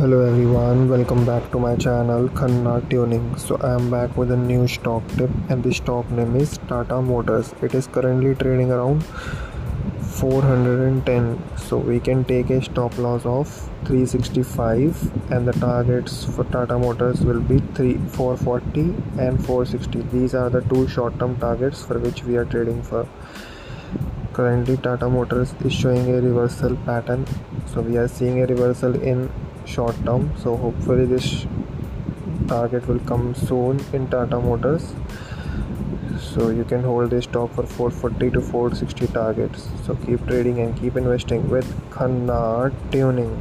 hello everyone. Welcome back to my channel khanna tuning. So i am back with a new stock tip and the stock name is tata motors. It is currently trading around 410 so we can take a stop loss of 365 and the targets for tata motors will be 3 440 and 460 these are the two short-term targets for which we are trading for. Currently tata motors is showing a reversal pattern. So we are seeing a reversal in short term. So hopefully this target will come soon in tata motors. So you can hold this stock for 440 to 460 targets. So keep trading and keep investing with khanna tuning